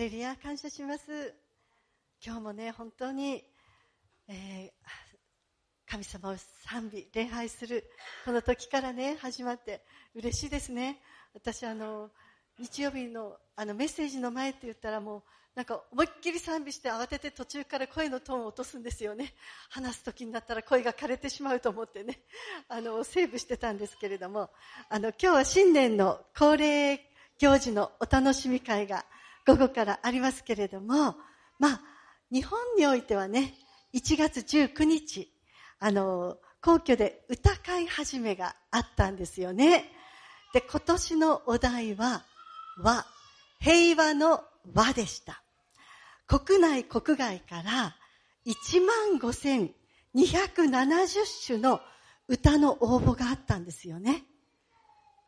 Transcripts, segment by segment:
レリア感謝します。今日もね本当に、えー、神様を賛美礼拝するこの時からね始まって嬉しいですね。私あの日曜日のあのメッセージの前って言ったらもうなんか思いっきり賛美して慌てて途中から声のトーンを落とすんですよね。話す時になったら声が枯れてしまうと思ってね。あのセーブしてたんですけれども。あの今日は新年の恒例行事のお楽しみ会が午後からありますけれどもまあ日本においてはね1月19日あの皇居で歌会始めがあったんですよねで今年のお題は和平和の和でした。国内国外から1万5270種の歌の応募があったんですよね。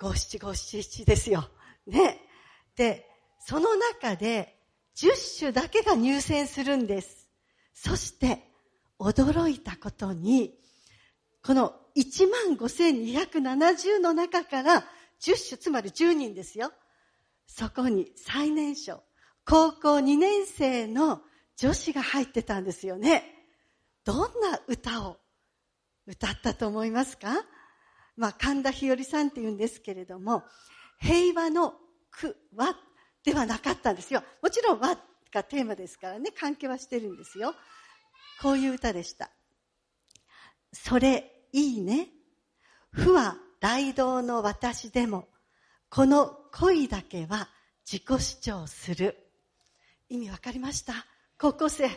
五七五七七ですよ。ね。で、その中で10種だけが入選するんです。そして驚いたことに、この1万5270の中から10種、つまり10人ですよ。そこに最年少、高校2年生の女子が入ってたんですよね。どんな歌を歌ったと思いますか？まあ、神田日和さんって言うんですけれども、平和の句はではなかったんですよ。もちろん和がテーマですからね、関係はしてるんですよ。こういう歌でした。それいいね。不は大道の私でも、この恋だけは自己主張する。意味わかりました？高校生。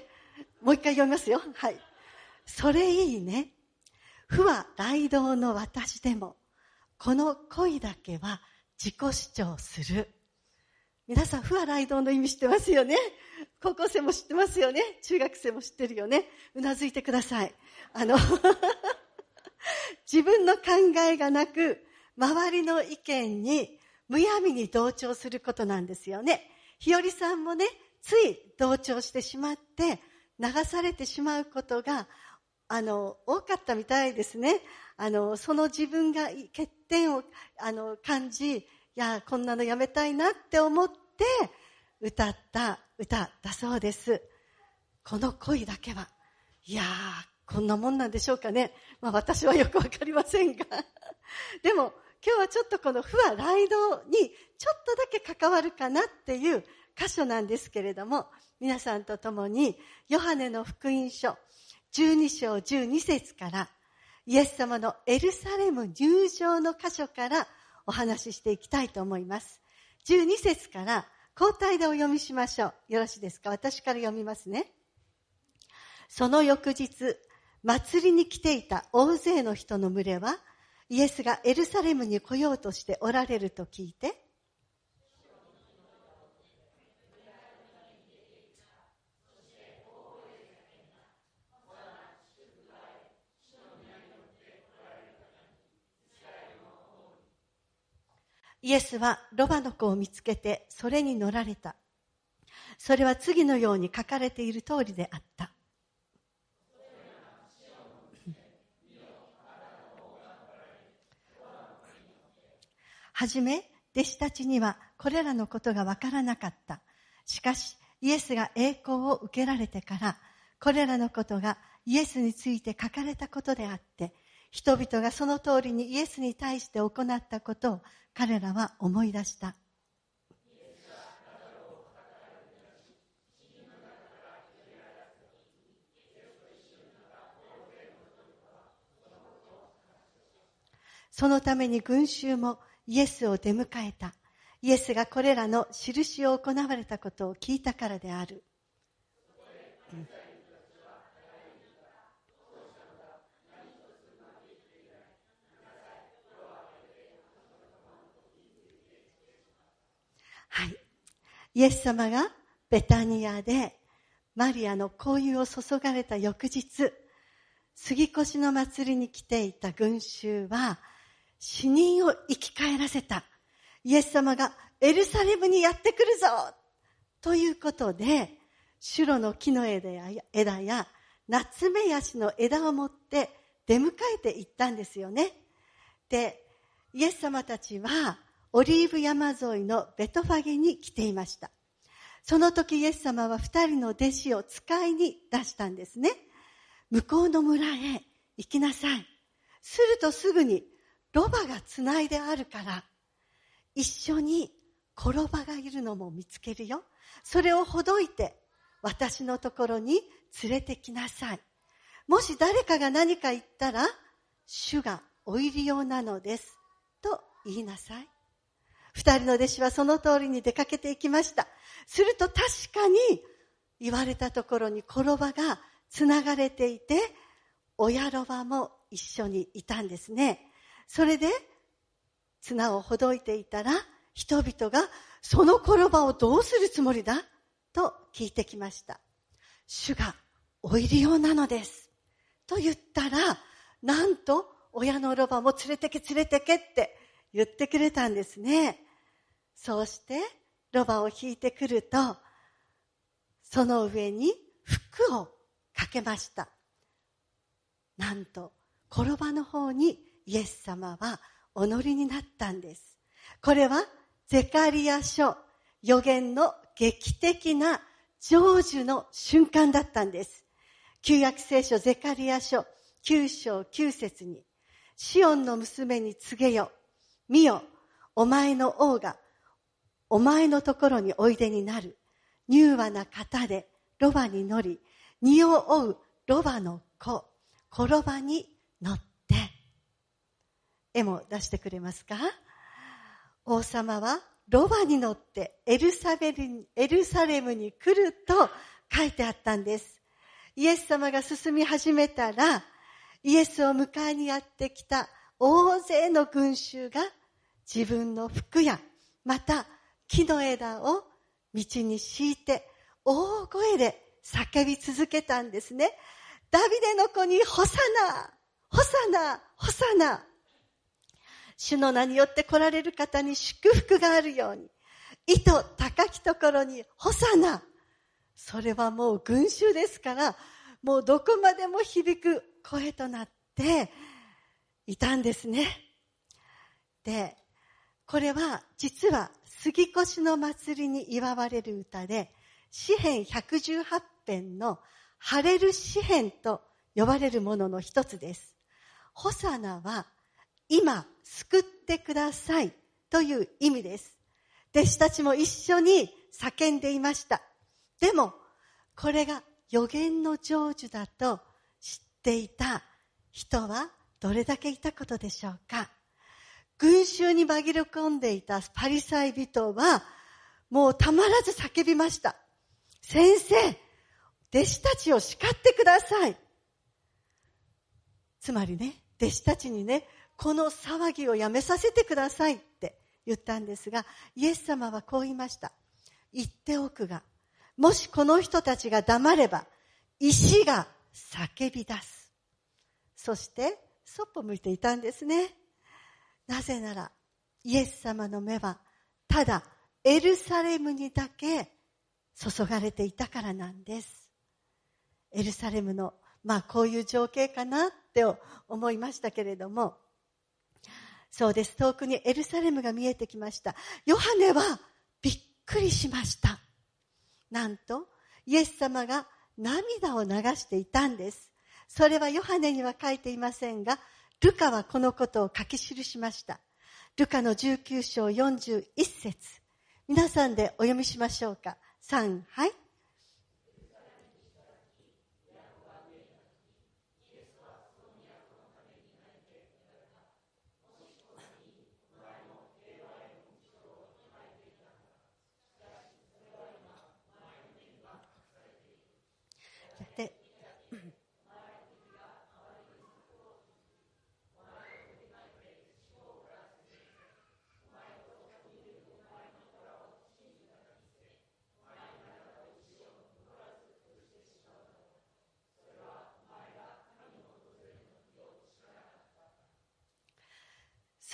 もう一回読みますよ。はい。それいいね。不は雷道の私でも、この恋だけは自己主張する。皆さん、不は雷道の意味知ってますよね高校生も知ってますよね中学生も知ってるよねうなずいてください。あの 自分の考えがなく、周りの意見にむやみに同調することなんですよね。日和さんもね、つい同調してしまって流されてしまうことがあの多かったみたいですねあのその自分が欠点をあの感じいやこんなのやめたいなって思って歌った歌だそうです。この恋だけは。いやーこんなもんなんでしょうかね、まあ、私はよくわかりませんが。でも今日はちょっとこの不は雷道にちょっとだけ関わるかなっていう箇所なんですけれども、皆さんと共に、ヨハネの福音書、12章12節から、イエス様のエルサレム入場の箇所からお話ししていきたいと思います。12節から交代でお読みしましょう。よろしいですか？私から読みますね。その翌日、祭りに来ていた大勢の人の群れは、イエスがエルサレムに来ようとしておられると聞いて、イエスはロバの子を見つけてそれに乗られた。それは次のように書かれている通りであった。はじめ、弟子たちにはこれらのことがわからなかった。しかし、イエスが栄光を受けられてから、これらのことがイエスについて書かれたことであって、人々がその通りにイエスに対して行ったことを彼らは思い出した。そのために群衆もイエスを出迎えた。イエスがこれらの印を行われたことを聞いたからである。うんはい。イエス様がベタニアでマリアの香油を注がれた翌日、杉越の祭りに来ていた群衆は死人を生き返らせた。イエス様がエルサレムにやってくるぞということで、シュロの木の枝や枝やナツメヤシの枝を持って出迎えていったんですよね。で、イエス様たちはオリーブ山沿いのベトファゲに来ていました。その時イエス様は二人の弟子を使いに出したんですね。向こうの村へ行きなさい。するとすぐにロバがつないであるから、一緒に転ばがいるのも見つけるよ。それをほどいて私のところに連れてきなさい。もし誰かが何か言ったら、主がお入り用なのです。と言いなさい。二人の弟子はその通りに出かけていきました。すると確かに言われたところに転ばが繋がれていて、親ロバも一緒にいたんですね。それで、綱をほどいていたら、人々がその転ばをどうするつもりだ？と聞いてきました。主がお入り用なのです。と言ったら、なんと親のロバも連れてけ連れてけって言ってくれたんですね。そうしてロバを引いてくると、その上に服をかけました。なんと、転ばの方にイエス様はお乗りになったんです。これはゼカリア書予言の劇的な成就の瞬間だったんです。旧約聖書ゼカリア書9章9節に、シオンの娘に告げよ。見よ、お前の王が、お前のところにおいでになる。柔和な方で、ロバに乗り、荷を追うロバの子、転ばに乗って。絵も出してくれますか？王様はロバに乗ってエルサベルエルサレムに来ると書いてあったんです。イエス様が進み始めたら、イエスを迎えにやってきた大勢の群衆が自分の服や、また木の枝を道に敷いて大声で叫び続けたんですね。ダビデの子にホサナ、ホサナ、ホサナ。主の名によって来られる方に祝福があるように、意図高きところにホサナ。それはもう群衆ですから、もうどこまでも響く声となっていたんですね。で、これは実は杉越の祭りに祝われる歌で、詩編118編のハレル詩編と呼ばれるものの一つです。ホサナは今救ってくださいという意味です。弟子たちも一緒に叫んでいました。でも、これが予言の成就だと知っていた人はどれだけいたことでしょうか？群衆に紛れ込んでいたパリサイ人はもうたまらず叫びました。先生、弟子たちを叱ってください。つまりね、弟子たちにね、この騒ぎをやめさせてくださいって言ったんですが、イエス様はこう言いました。言っておくが、もしこの人たちが黙れば、石が叫び出す。そして、そっぽ向いていたんですね。なぜなら、イエス様の目は、ただ、エルサレムにだけ注がれていたからなんです。エルサレムの、まあこういう情景かなって思いましたけれども、そうです。遠くにエルサレムが見えてきました。ヨハネはびっくりしました。なんと、イエス様が涙を流していたんです。それはヨハネには書いていませんが、ルカはこのことを書き記しました。ルカの19章41節皆さんでお読みしましょうか。3、はい。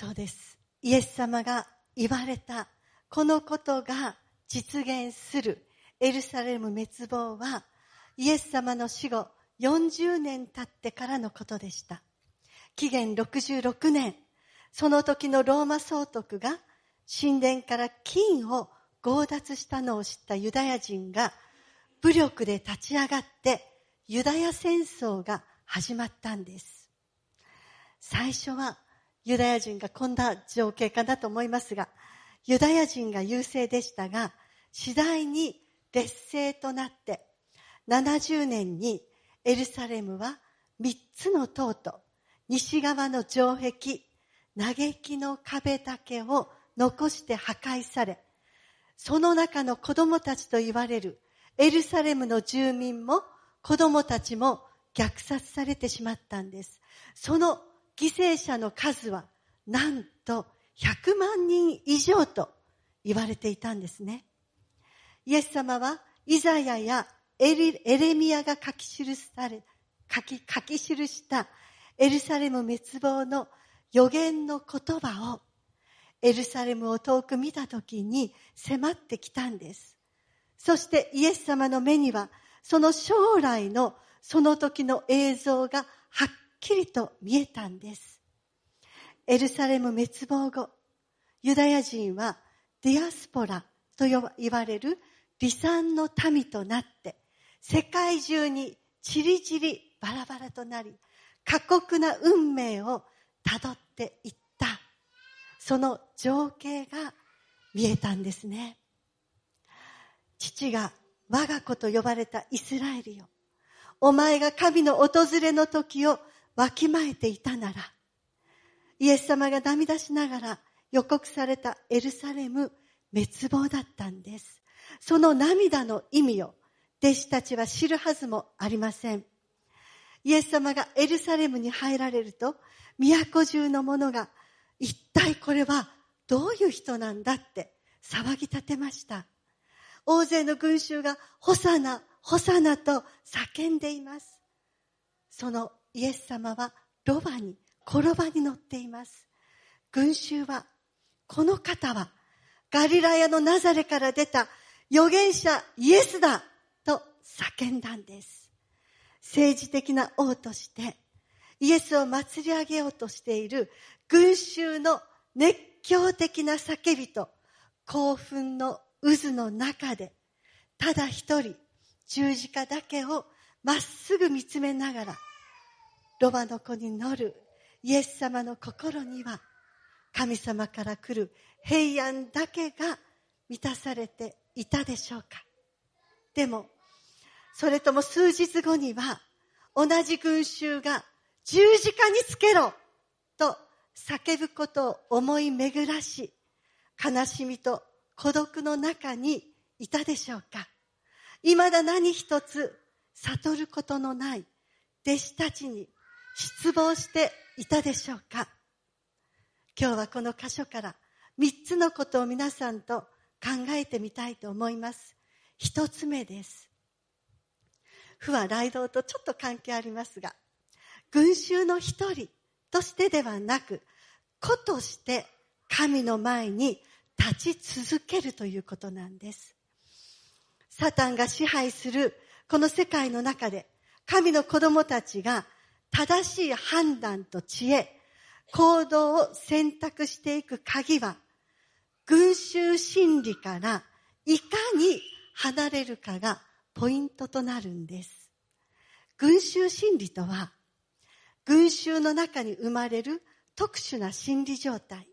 そうです。イエス様が言われた、このことが実現するエルサレム滅亡は、イエス様の死後40年経ってからのことでした。紀元66年、その時のローマ総督が神殿から金を強奪したのを知ったユダヤ人が武力で立ち上がってユダヤ戦争が始まったんです。最初はユダヤ人がこんな情景かなと思いますが、ユダヤ人が優勢でしたが、次第に劣勢となって、70年にエルサレムは3つの塔と西側の城壁、嘆きの壁だけを残して破壊され、その中の子供たちと言われるエルサレムの住民も子供たちも虐殺されてしまったんです。その犠牲者の数はなんと100万人以上と言われていたんですね。イエス様はイザヤやエレミアが書き記され、書き、書き記したエルサレム滅亡の予言の言葉をエルサレムを遠く見た時に迫ってきたんです。そしてイエス様の目にはその将来のその時の映像がはっきりと見えたんです。エルサレム滅亡後、ユダヤ人はディアスポラと言われる離散の民となって、世界中にちりぢりバラバラとなり、過酷な運命をたどっていった。その情景が見えたんですね。父が我が子と呼ばれたイスラエルよ。お前が神の訪れの時をわきまえていたなら、イエス様が涙しながら予告されたエルサレム滅亡だったんです。その涙の意味を弟子たちは知るはずもありません。イエス様がエルサレムに入られると、都中の者が一体これはどういう人なんだって騒ぎ立てました。大勢の群衆がホサナ、ホサナと叫んでいます。そのイエス様はロバに、転ばに乗っています。群衆は、この方はガリラヤのナザレから出た預言者イエスだと叫んだんです。政治的な王としてイエスを祭り上げようとしている群衆の熱狂的な叫びと興奮の渦の中で、ただ一人十字架だけをまっすぐ見つめながら、ロバの子に乗るイエス様の心には、神様から来る平安だけが満たされていたでしょうか。でも、それとも数日後には、同じ群衆が十字架につけろと叫ぶことを思い巡らし、悲しみと孤独の中にいたでしょうか未だ何一つ悟ることのない弟子たちに失望していたでしょうか？今日はこの箇所から三つのことを皆さんと考えてみたいと思います。一つ目です。不は雷道とちょっと関係ありますが、群衆の一人としてではなく、子として神の前に立ち続けるということなんです。サタンが支配するこの世界の中で神の子供たちが正しい判断と知恵、行動を選択していく鍵は群衆心理からいかに離れるかがポイントとなるんです。群衆心理とは群衆の中に生まれる特殊な心理状態、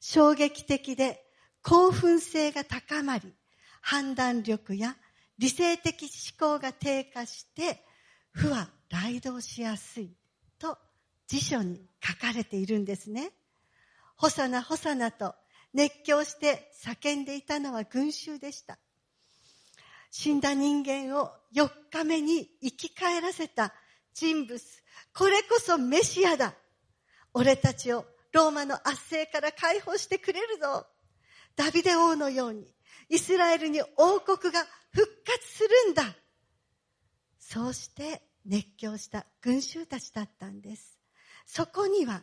衝撃的で興奮性が高まり、判断力や理性的思考が低下して、負は雷動しやすいと辞書に書かれているんですね。ホサナホサナと熱狂して叫んでいたのは群衆でした。死んだ人間を4日目に生き返らせた人物。これこそメシアだ。俺たちをローマの圧政から解放してくれるぞ。ダビデ王のように、イスラエルに王国が復活するんだ。そうして熱狂した群衆たちだったんです。そこには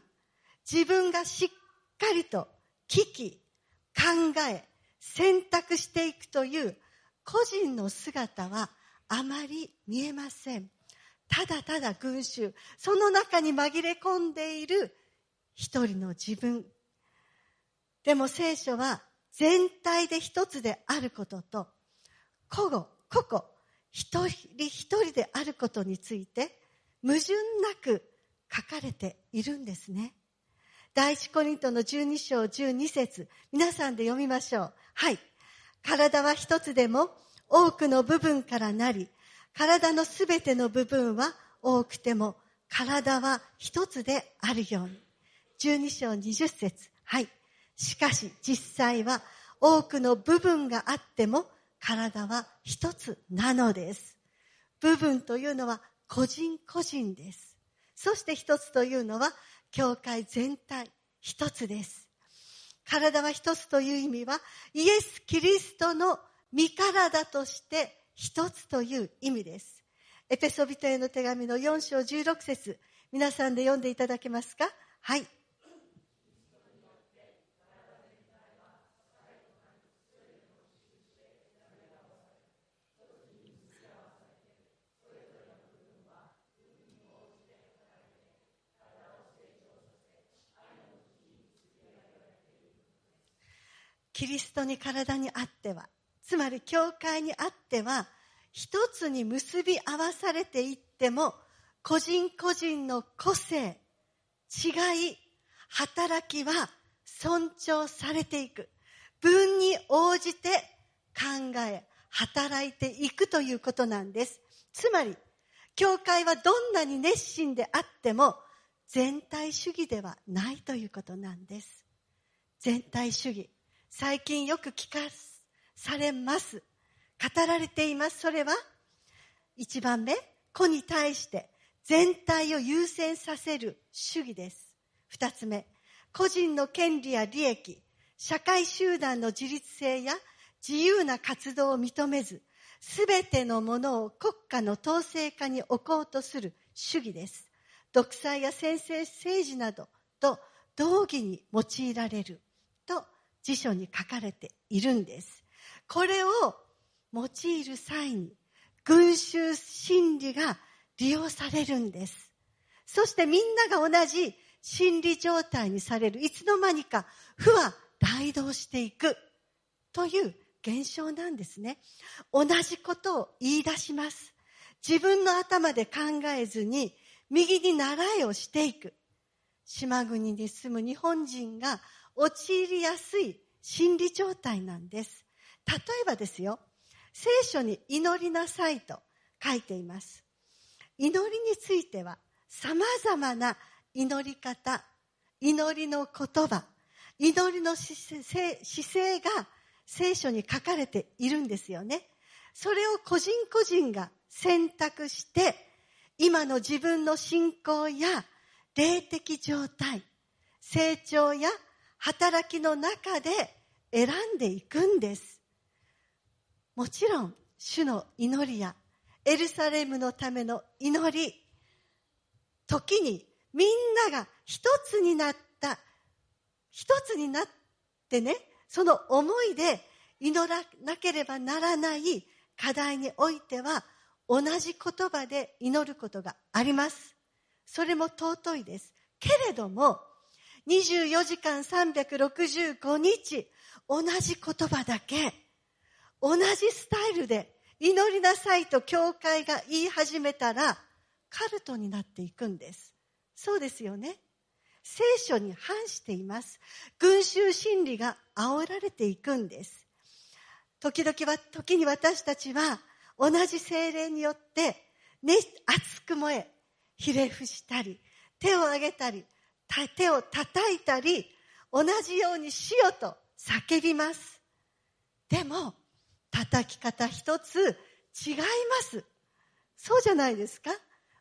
自分がしっかりと聞き、考え、選択していくという個人の姿はあまり見えません。ただただ群衆、その中に紛れ込んでいる一人の自分。でも聖書は全体で一つであることと、個々、個々、一人一人であることについて、矛盾なく書かれているんですね。第一コリントの12章12節皆さんで読みましょう。はい。体は一つでも多くの部分からなり、体のすべての部分は多くても体は一つであるように。12章20節はい。しかし実際は多くの部分があっても体は一つなのです。部分というのは個人個人です。そして一つというのは教会全体一つです。体は一つという意味はイエス・キリストの身体として一つという意味です。エペソビトへの手紙の4章16節皆さんで読んでいただけますか？はい。キリストに体にあっては、つまり教会にあっては、一つに結び合わされていっても、個人個人の個性、違い、働きは尊重されていく。分に応じて考え、働いていくということなんです。つまり、教会はどんなに熱心であっても、全体主義ではないということなんです。全体主義。最近よく聞かされます。語られています。それは、一番目、子に対して全体を優先させる主義です。二つ目、個人の権利や利益、社会集団の自立性や自由な活動を認めず、すべてのものを国家の統制下に置こうとする主義です。独裁や先制政治などと道義に用いられると辞書に書かれているんです。これを用いる際に、群衆心理が利用されるんです。そしてみんなが同じ心理状態にされる。いつの間にか、負は大動していく。という現象なんですね。同じことを言い出します。自分の頭で考えずに、右に習いをしていく。島国に住む日本人が陥りやすい心理状態なんです。例えばですよ、聖書に祈りなさいと書いています。祈りについては様々な祈り方、祈りの言葉、祈りの姿勢が聖書に書かれているんですよね。それを個人個人が選択して、今の自分の信仰や霊的状態、成長や働きの中で選んでいくんです。もちろん、主の祈りやエルサレムのための祈り、時にみんなが一つになった、一つになってね、その思いで祈らなければならない課題においては、同じ言葉で祈ることがあります。それも尊いです。けれども、24時間365日、同じ言葉だけ、同じスタイルで祈りなさいと教会が言い始めたら、カルトになっていくんです。そうですよね。聖書に反しています。群衆心理が煽られていくんです。時々は、時に私たちは同じ精霊によって、ね、熱く燃え、ひれ伏したり、手を挙げたり、手を叩いたり、同じようにしよと叫びます。でも、叩き方一つ違います。そうじゃないですか？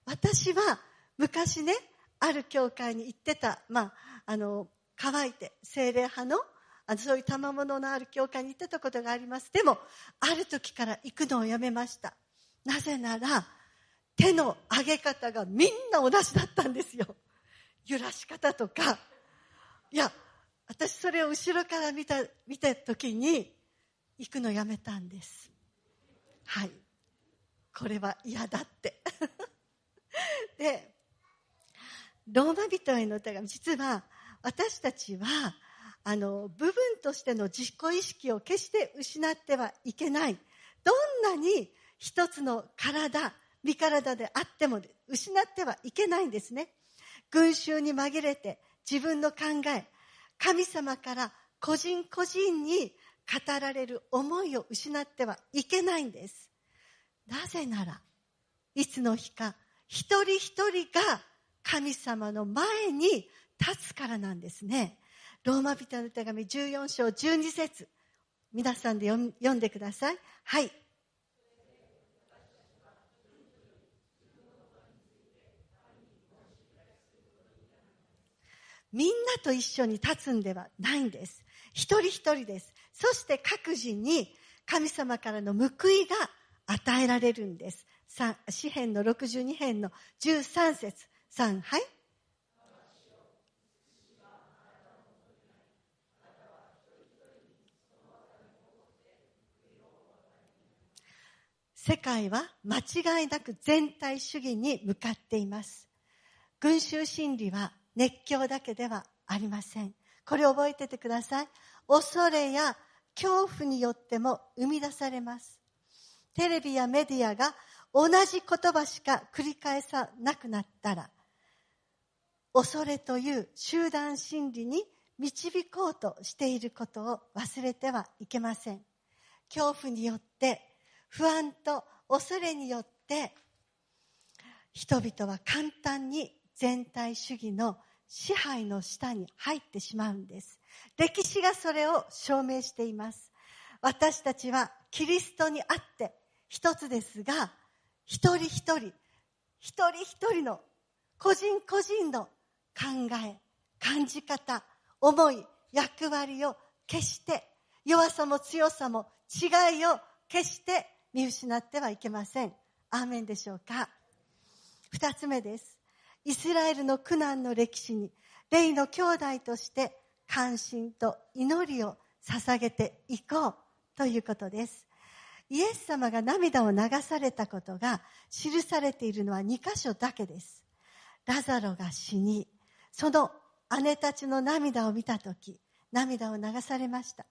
私は昔ね、ある教会に行ってた、まあ、あの、乾いて、精霊派の、あの、そういう賜物のある教会に行ってたことがあります。でも、ある時から行くのをやめました。なぜなら、手の上げ方がみんな同じだったんですよ。揺らし方とか。いや、私それを後ろから見た、見た時に、行くのやめたんです。はい。これは嫌だって。で、ローマ人への手紙、実は私たちは、あの、部分としての自己意識を決して失ってはいけない。どんなに一つの体、身体であっても失ってはいけないんですね。群衆に紛れて自分の考え、神様から個人個人に語られる思いを失ってはいけないんです。なぜなら、いつの日か一人一人が神様の前に立つからなんですね。ローマ人の手紙14章12節皆さんで読んでください。はい。みんなと一緒に立つんではないんです。一人一人です。そして各自に神様からの報いが与えられるんです。詩編の62編の13節3、はい。世界は間違いなく全体主義に向かっています。群衆心理は熱狂だけではありません。これ覚えててください。恐れや恐怖によっても生み出されます。テレビやメディアが同じ言葉しか繰り返さなくなったら、恐れという集団心理に導こうとしていることを忘れてはいけません。恐怖によって、不安と恐れによって、人々は簡単に全体主義の支配の下に入ってしまうんです。歴史がそれを証明しています。私たちはキリストにあって一つですが、一人一人、一人一人の個人個人の考え、感じ方、思い、役割を決して弱さも強さも違いを決して見失ってはいけません。アーメンでしょうか二つ目です。イスラエルの苦難の歴史に、霊の兄弟として関心と祈りを捧げていこうということです。イエス様が涙を流されたことが記されているのは2箇所だけです。ラザロが死に、その姉たちの涙を見たとき、涙を流されました。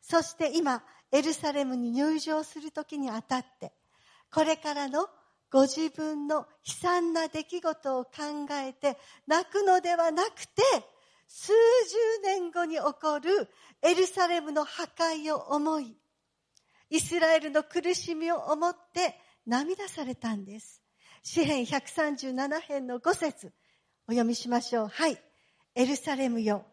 そして今、エルサレムに入場するときにあたって、これからのご自分の悲惨な出来事を考えて泣くのではなくて、数十年後に起こるエルサレムの破壊を思い、イスラエルの苦しみを思って涙されたんです。詩編137編の5節お読みしましょう。はい。エルサレムよ。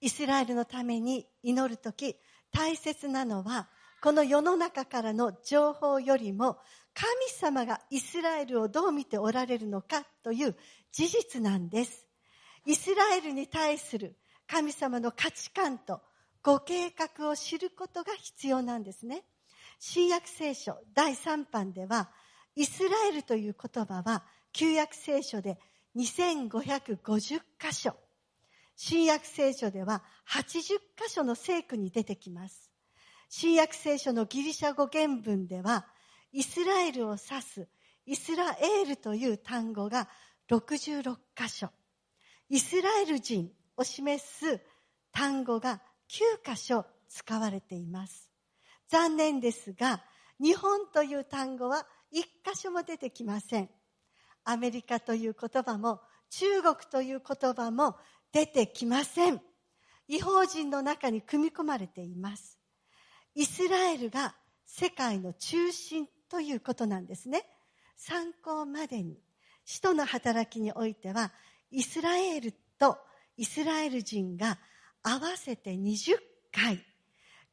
イスラエルのために祈るとき、大切なのは、この世の中からの情報よりも、神様がイスラエルをどう見ておられるのかという事実なんです。イスラエルに対する神様の価値観とご計画を知ることが必要なんですね。新約聖書第3版では、イスラエルという言葉は、旧約聖書で2550箇所、新約聖書では80箇所の聖句に出てきます。新約聖書のギリシャ語原文では、イスラエルを指すイスラエールという単語が66箇所。イスラエル人を示す単語が9箇所使われています。残念ですが、日本という単語は1箇所も出てきません。アメリカという言葉も中国という言葉も出てきません。違法人の中に組み込まれています。イスラエルが世界の中心ということなんですね。参考までに、使徒の働きにおいては、イスラエルとイスラエル人が合わせて20回、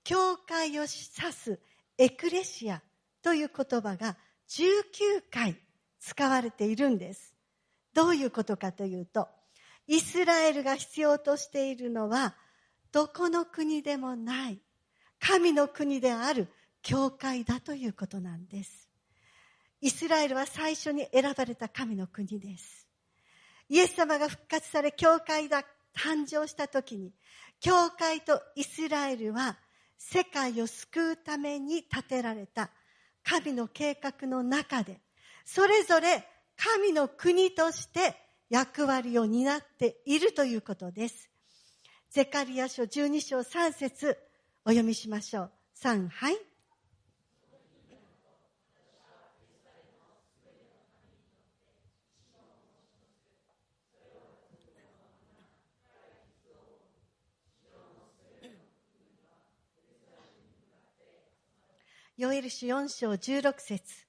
教会を指すエクレシアという言葉が19回使われているんです。どういうことかというと、イスラエルが必要としているのは、どこの国でもない、神の国である教会だということなんです。イスラエルは最初に選ばれた神の国です。イエス様が復活され教会だ誕生した時に、教会とイスラエルは世界を救うために建てられた神の計画の中で、それぞれ神の国として役割を担っているということです。ゼカリア書12章3節お読みしましょう。3、はい。ヨエルシ4章16節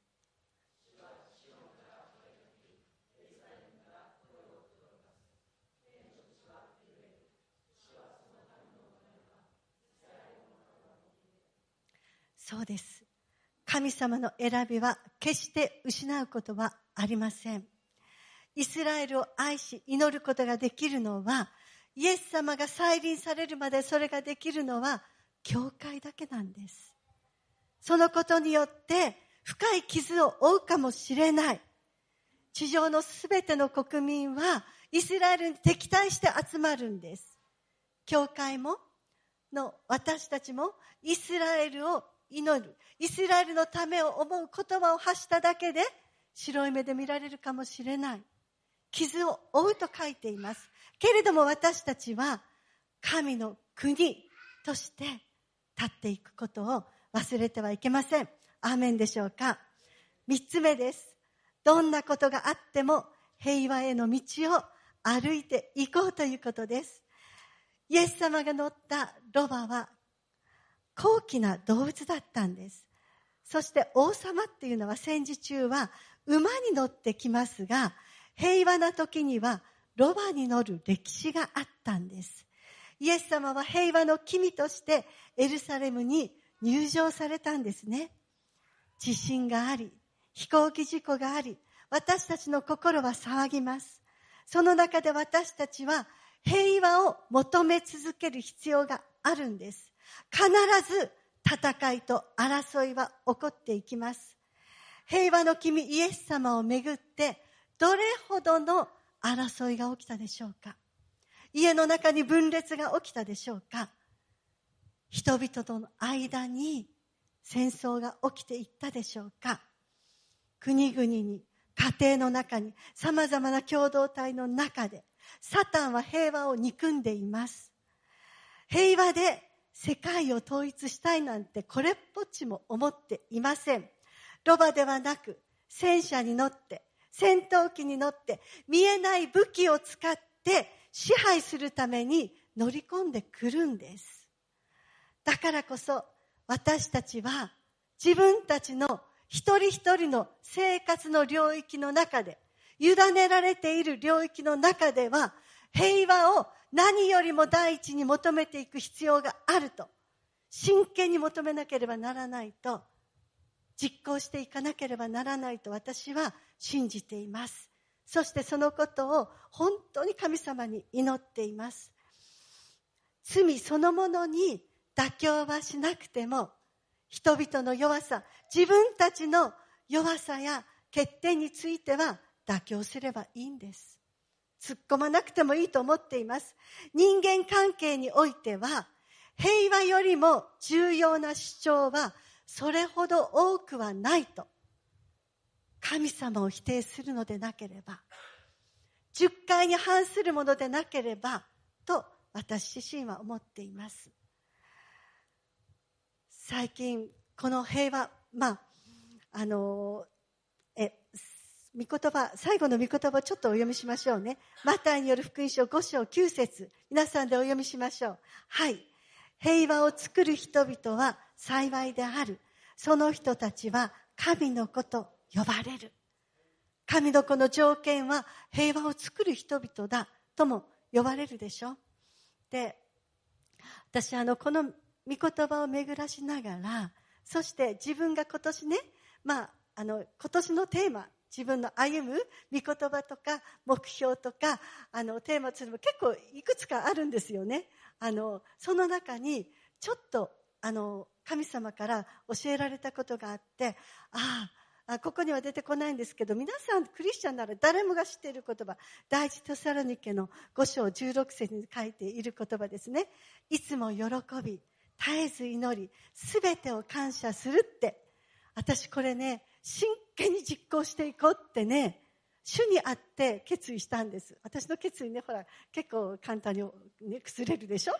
そうです。神様の選びは決して失うことはありません。イスラエルを愛し祈ることができるのは、イエス様が再臨されるまでそれができるのは、教会だけなんです。そのことによって深い傷を負うかもしれない。地上のすべての国民はイスラエルに敵対して集まるんです。教会も、の私たちもイスラエルを祈る。イスラエルのためを思う言葉を発しただけで白い目で見られるかもしれない。傷を負うと書いています。けれども私たちは神の国として立っていくことを忘れてはいけません。アーメンでしょうか。三つ目です。どんなことがあっても平和への道を歩いていこうということです。イエス様が乗ったロバは高貴な動物だったんです。そして王様っていうのは戦時中は馬に乗ってきますが、平和な時にはロバに乗る歴史があったんです。イエス様は平和の君としてエルサレムに入場されたんですね。地震があり、飛行機事故があり、私たちの心は騒ぎます。その中で私たちは平和を求め続ける必要があるんです。必ず戦いと争いは起こっていきます。平和の君イエス様をめぐってどれほどの争いが起きたでしょうか。家の中に分裂が起きたでしょうか。人々との間に戦争が起きていったでしょうか。国々に家庭の中に様々な共同体の中でサタンは平和を憎んでいます。平和で世界を統一したいなんてこれっぽっちも思っていません。ロバではなく戦車に乗って戦闘機に乗って見えない武器を使って支配するために乗り込んでくるんです。だからこそ私たちは自分たちの一人一人の生活の領域の中で委ねられている領域の中では平和を何よりも第一に求めていく必要があると。真剣に求めなければならないと。実行していかなければならないと。私は信じています。そしてそのことを本当に神様に祈っています。罪そのものに妥協はしなくても人々の弱さ自分たちの弱さや欠点については妥協すればいいんです。突っ込まなくてもいいと思っています。人間関係においては平和よりも重要な主張はそれほど多くはないと神様を否定するのでなければ十回に反するものでなければと私自身は思っています。最近この平和まああのえ御言葉最後の御言葉をちょっとお読みしましょうね。マタイによる福音書5章9節。皆さんでお読みしましょう。はい。平和を作る人々は幸いである。その人たちは神の子と呼ばれる。神の子の条件は平和を作る人々だとも呼ばれるでしょで私あのこの御言葉を巡らしながらそして自分が今年ね、まあ、あの今年のテーマ自分の歩む御言葉とか目標とかあのテーマというのも結構いくつかあるんですよねあのその中にちょっとあの神様から教えられたことがあってああここには出てこないんですけど、皆さんクリスチャンなら誰もが知っている言葉、第一テサロニケの5章16節に書いている言葉ですね。いつも喜び、絶えず祈り、すべてを感謝するって。私これね、真剣に実行していこうってね、主にあって決意したんです。私の決意ね、ほら、結構簡単に、ね、崩れるでしょ？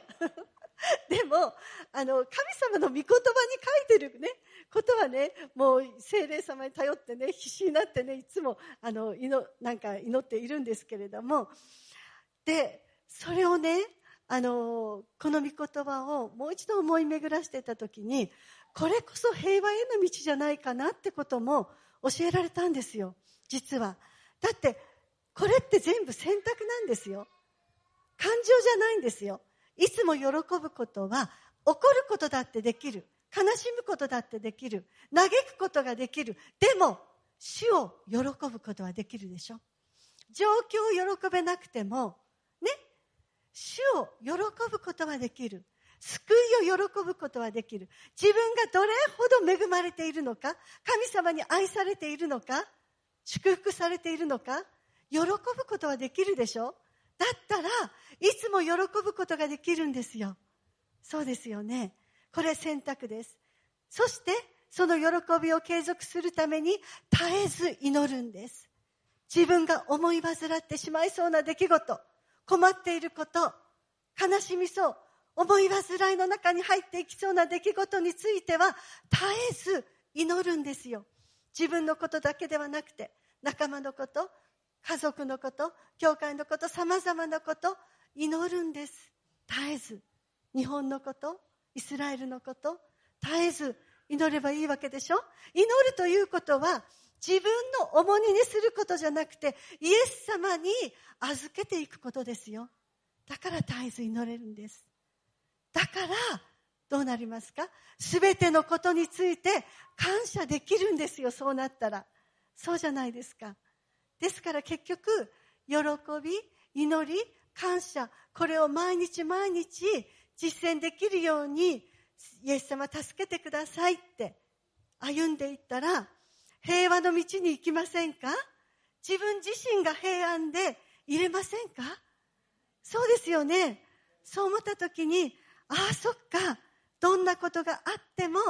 でも、あの、神様の御言葉に書いてるね、ことはね、もう精霊様に頼ってね、必死になってね、いつも、あの、祈、なんか祈っているんですけれども、で、それをね、あの、この御言葉をもう一度思い巡らしてた時に、これこそ平和への道じゃないかなってことも教えられたんですよ、実は。だって、これって全部選択なんですよ。感情じゃないんですよ。いつも喜ぶことは、怒ることだってできる。悲しむことだってできる。嘆くことができる。でも、死を喜ぶことはできるでしょ。状況を喜べなくても、ね、死を喜ぶことはできる。救いを喜ぶことはできる。自分がどれほど恵まれているのか、神様に愛されているのか、祝福されているのか喜ぶことはできるでしょ？だったらいつも喜ぶことができるんですよ。そうですよね。これ選択です。そしてその喜びを継続するために絶えず祈るんです。自分が思い煩ってしまいそうな出来事困っていること悲しみそう思い煩いの中に入っていきそうな出来事については絶えず祈るんですよ。自分のことだけではなくて仲間のこと家族のこと教会のことさまざまなこと祈るんです。絶えず日本のことイスラエルのこと絶えず祈ればいいわけでしょ？祈るということは自分の重荷にすることじゃなくてイエス様に預けていくことですよ。だから絶えず祈れるんです。だからどうなりますか？すべてのことについて感謝できるんですよ、そうなったら。そうじゃないですか。ですから結局、喜び、祈り、感謝、これを毎日毎日実践できるように、イエス様助けてくださいって歩んでいったら、平和の道に行きませんか？自分自身が平安で入れませんか？そうですよね。そう思った時に、ああ、そっか。どんなことがあっても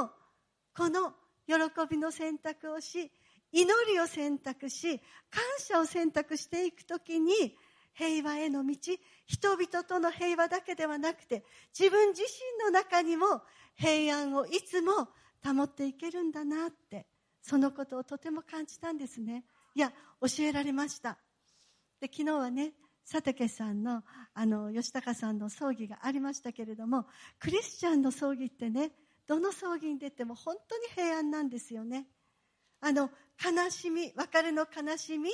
この喜びの選択をし祈りを選択し感謝を選択していくときに平和への道人々との平和だけではなくて自分自身の中にも平安をいつも保っていけるんだなってそのことをとても感じたんですねいや教えられましたで昨日はね佐竹さんのあの吉高さんの葬儀がありましたけれどもクリスチャンの葬儀ってねどの葬儀に出ても本当に平安なんですよね。あの悲しみ別れの悲しみ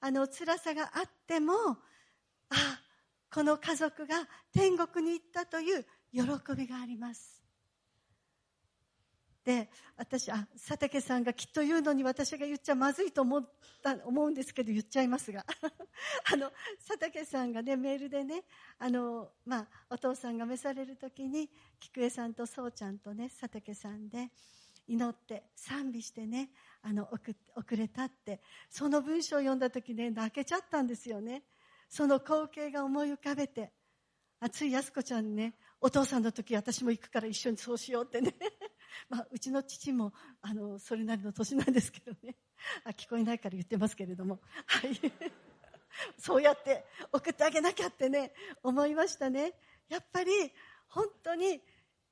あの辛さがあってもあこの家族が天国に行ったという喜びがあります。で私あ佐竹さんがきっと言うのに私が言っちゃまずいと思った思うんですけど言っちゃいますが。あの佐竹さんがねメールでねあの、まあ、お父さんが召される時に菊江さんとそうちゃんとね佐竹さんで祈って賛美してねあの送送れたってその文章を読んだ時ね泣けちゃったんですよね。その光景が思い浮かべてあつい安子ちゃんねお父さんの時私も行くから一緒にそうしようってね。まあ、うちの父もあのそれなりの年なんですけどね。あ聞こえないから言ってますけれども、はい、そうやって送ってあげなきゃってね思いましたね。やっぱり本当に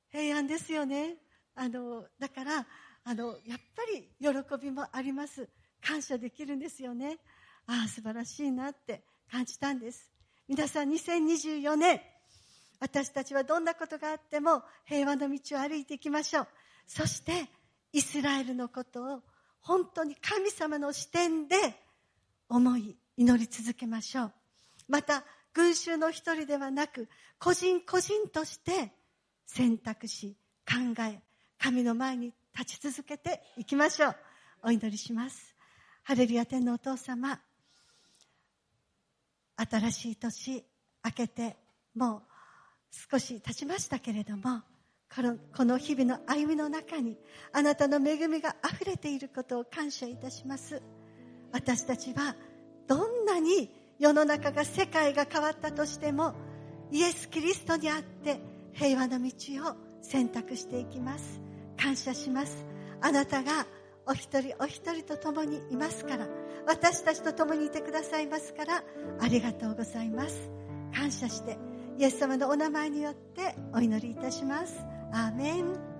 平安ですよね。あのだからあのやっぱり喜びもあります。感謝できるんですよね。ああ素晴らしいなって感じたんです。皆さん2024年私たちはどんなことがあっても平和の道を歩いていきましょう。そしてイスラエルのことを本当に神様の視点で思い祈り続けましょう。また群衆の一人ではなく個人個人として選択し考え神の前に立ち続けていきましょう。お祈りします。ハレルヤ天のお父様新しい年明けてもう少し経ちましたけれどもこのこの日々の歩みの中にあなたの恵みが溢れていることを感謝いたします。私たちはどんなに世の中が世界が変わったとしてもイエス・キリストにあって平和の道を選択していきます。感謝します。あなたがお一人お一人と共にいますから私たちと共にいてくださいますからありがとうございます。感謝してイエス様のお名前によってお祈りいたします。アーメン